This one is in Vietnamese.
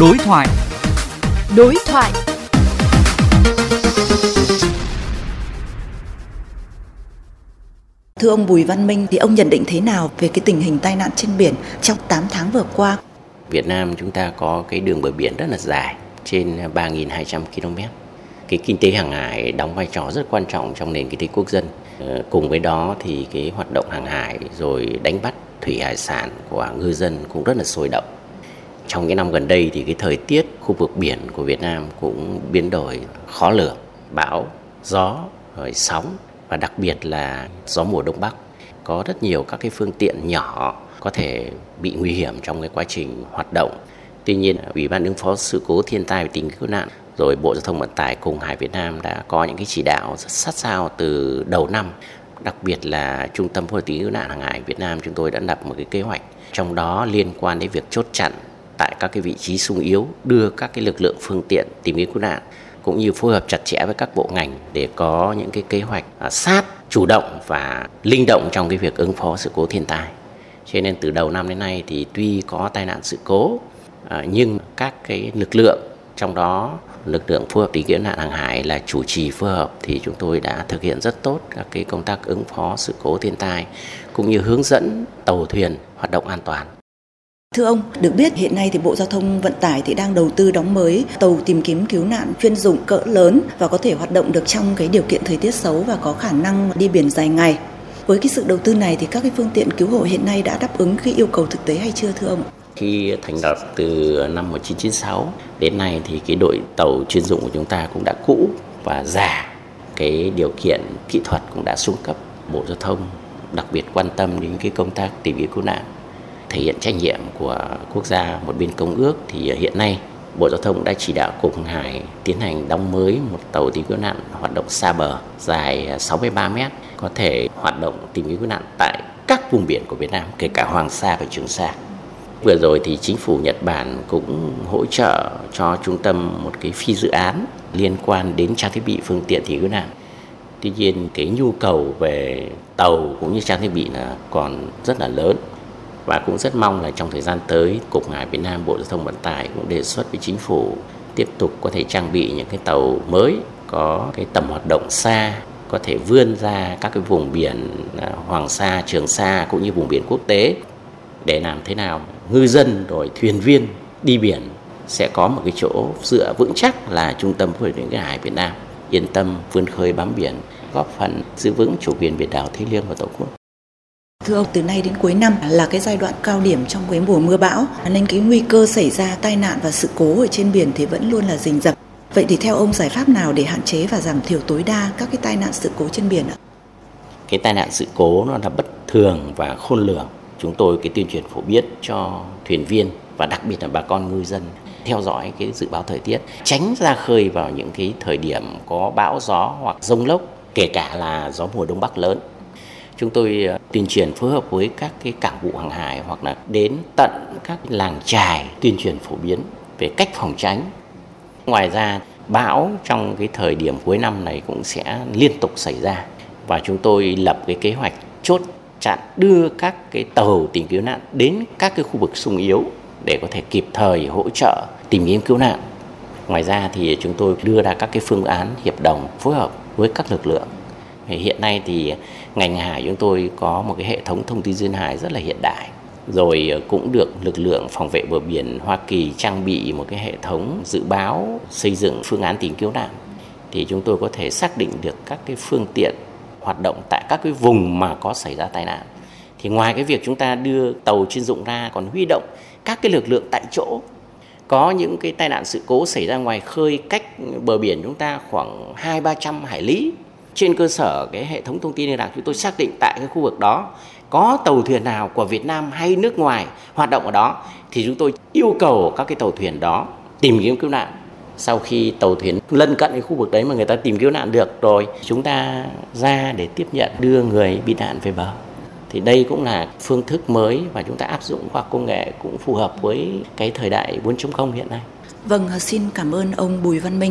Đối thoại. Đối thoại. Thưa ông Bùi Văn Minh thì ông nhận định thế nào về cái tình hình tai nạn trên biển trong 8 tháng vừa qua? Việt Nam chúng ta có cái đường bờ biển rất là dài, trên 3.200 km. Cái kinh tế hàng hải đóng vai trò rất quan trọng trong nền kinh tế quốc dân. Ờ, cùng với đó thì cái hoạt động hàng hải rồi đánh bắt thủy hải sản của ngư dân cũng rất là sôi động. Trong những năm gần đây thì cái thời tiết khu vực biển của Việt Nam cũng biến đổi khó lường, bão, gió, rồi sóng và đặc biệt là gió mùa đông bắc. Có rất nhiều các cái phương tiện nhỏ có thể bị nguy hiểm trong cái quá trình hoạt động. Tuy nhiên, Ủy ban ứng phó sự cố thiên tai và tìm cứu nạn rồi Bộ Giao thông Vận tải cùng Hải Việt Nam đã có những cái chỉ đạo rất sát sao từ đầu năm. Đặc biệt là trung tâm phối hợp tìm cứu nạn hàng hải Việt Nam chúng tôi đã lập một cái kế hoạch trong đó liên quan đến việc chốt chặn tại các cái vị trí sung yếu, đưa các cái lực lượng phương tiện tìm kiếm cứu nạn, cũng như phối hợp chặt chẽ với các bộ ngành để có những cái kế hoạch à, sát, chủ động và linh động trong cái việc ứng phó sự cố thiên tai cho nên từ đầu năm đến nay thì tuy có tai nạn sự cố à, nhưng các cái lực lượng, trong đó lực lượng phối hợp tìm kiếm nạn hàng hải là chủ trì phối hợp thì chúng tôi đã thực hiện rất tốt các cái công tác ứng phó sự cố thiên tai, cũng như hướng dẫn tàu thuyền hoạt động an toàn. Thưa ông, được biết hiện nay thì Bộ Giao thông Vận tải thì đang đầu tư đóng mới tàu tìm kiếm cứu nạn chuyên dụng cỡ lớn và có thể hoạt động được trong cái điều kiện thời tiết xấu và có khả năng đi biển dài ngày. Với cái sự đầu tư này thì các cái phương tiện cứu hộ hiện nay đã đáp ứng cái yêu cầu thực tế hay chưa thưa ông? Khi thành lập từ năm 1996 đến nay thì cái đội tàu chuyên dụng của chúng ta cũng đã cũ và già. Cái điều kiện kỹ thuật cũng đã xuống cấp. Bộ Giao thông đặc biệt quan tâm đến cái công tác tìm kiếm cứu nạn thể hiện trách nhiệm của quốc gia, một bên công ước, thì hiện nay Bộ Giao thông đã chỉ đạo Cục Hàng hải tiến hành đóng mới một tàu tìm kiếm cứu nạn hoạt động xa bờ dài 63 mét, có thể hoạt động tìm kiếm cứu nạn tại các vùng biển của Việt Nam, kể cả Hoàng Sa và Trường Sa. Vừa rồi thì chính phủ Nhật Bản cũng hỗ trợ cho trung tâm một cái phi dự án liên quan đến trang thiết bị phương tiện tìm cứu nạn. Tuy nhiên cái nhu cầu về tàu cũng như trang thiết bị là còn rất là lớn và cũng rất mong là trong thời gian tới Cục Hải Việt Nam Bộ Giao thông Vận tải cũng đề xuất với chính phủ tiếp tục có thể trang bị những cái tàu mới có cái tầm hoạt động xa có thể vươn ra các cái vùng biển à, Hoàng Sa, Trường Sa cũng như vùng biển quốc tế để làm thế nào ngư dân rồi thuyền viên đi biển sẽ có một cái chỗ dựa vững chắc là trung tâm phối hợp cái hải Việt Nam yên tâm vươn khơi bám biển góp phần giữ vững chủ quyền biển đảo thiêng liêng của tổ quốc. Thưa ông, từ nay đến cuối năm là cái giai đoạn cao điểm trong cái mùa mưa bão nên cái nguy cơ xảy ra tai nạn và sự cố ở trên biển thì vẫn luôn là rình rập. Vậy thì theo ông giải pháp nào để hạn chế và giảm thiểu tối đa các cái tai nạn sự cố trên biển ạ? Cái tai nạn sự cố nó là bất thường và khôn lường. Chúng tôi cái tuyên truyền phổ biến cho thuyền viên và đặc biệt là bà con ngư dân theo dõi cái dự báo thời tiết, tránh ra khơi vào những cái thời điểm có bão gió hoặc rông lốc, kể cả là gió mùa đông bắc lớn chúng tôi ờ, tuyên truyền phối hợp với các cái cảng vụ hàng hải hoặc là đến tận các làng trài tuyên truyền phổ biến về cách phòng tránh. Ngoài ra, bão trong cái thời điểm cuối năm này cũng sẽ liên tục xảy ra và chúng tôi lập cái kế hoạch chốt chặn đưa các cái tàu tìm kiếm nạn đến các cái khu vực sung yếu để có thể kịp thời hỗ trợ tìm kiếm cứu nạn. Ngoài ra thì chúng tôi đưa ra các cái phương án hiệp đồng phối hợp với các lực lượng Hiện nay thì ngành hải chúng tôi có một cái hệ thống thông tin duyên hải rất là hiện đại. Rồi ờ, cũng được lực lượng phòng vệ bờ biển Hoa Kỳ trang bị một cái hệ thống dự báo xây dựng phương án tìm cứu nạn. Thì chúng tôi có thể xác định được các cái phương tiện hoạt động tại các cái vùng mà có xảy ra tai nạn. Thì ngoài cái việc chúng ta đưa tàu chuyên dụng ra còn huy động các cái lực lượng tại chỗ. Có những cái tai nạn sự cố xảy ra ngoài khơi cách bờ biển chúng ta khoảng hai ba trăm hải lý trên cơ sở cái hệ thống thông tin liên lạc chúng tôi xác định tại cái khu vực đó có tàu thuyền nào của Việt Nam hay nước ngoài hoạt động ở đó thì chúng tôi yêu cầu các cái tàu thuyền đó tìm kiếm cứu nạn sau khi tàu thuyền lân cận cái khu vực đấy mà người ta tìm cứu nạn được rồi chúng ta ra để tiếp nhận đưa người bị nạn về bờ thì đây cũng là phương thức mới và chúng ta áp dụng khoa học công nghệ cũng phù hợp với cái thời đại 4.0 hiện nay. Vâng, xin cảm ơn ông Bùi Văn Minh.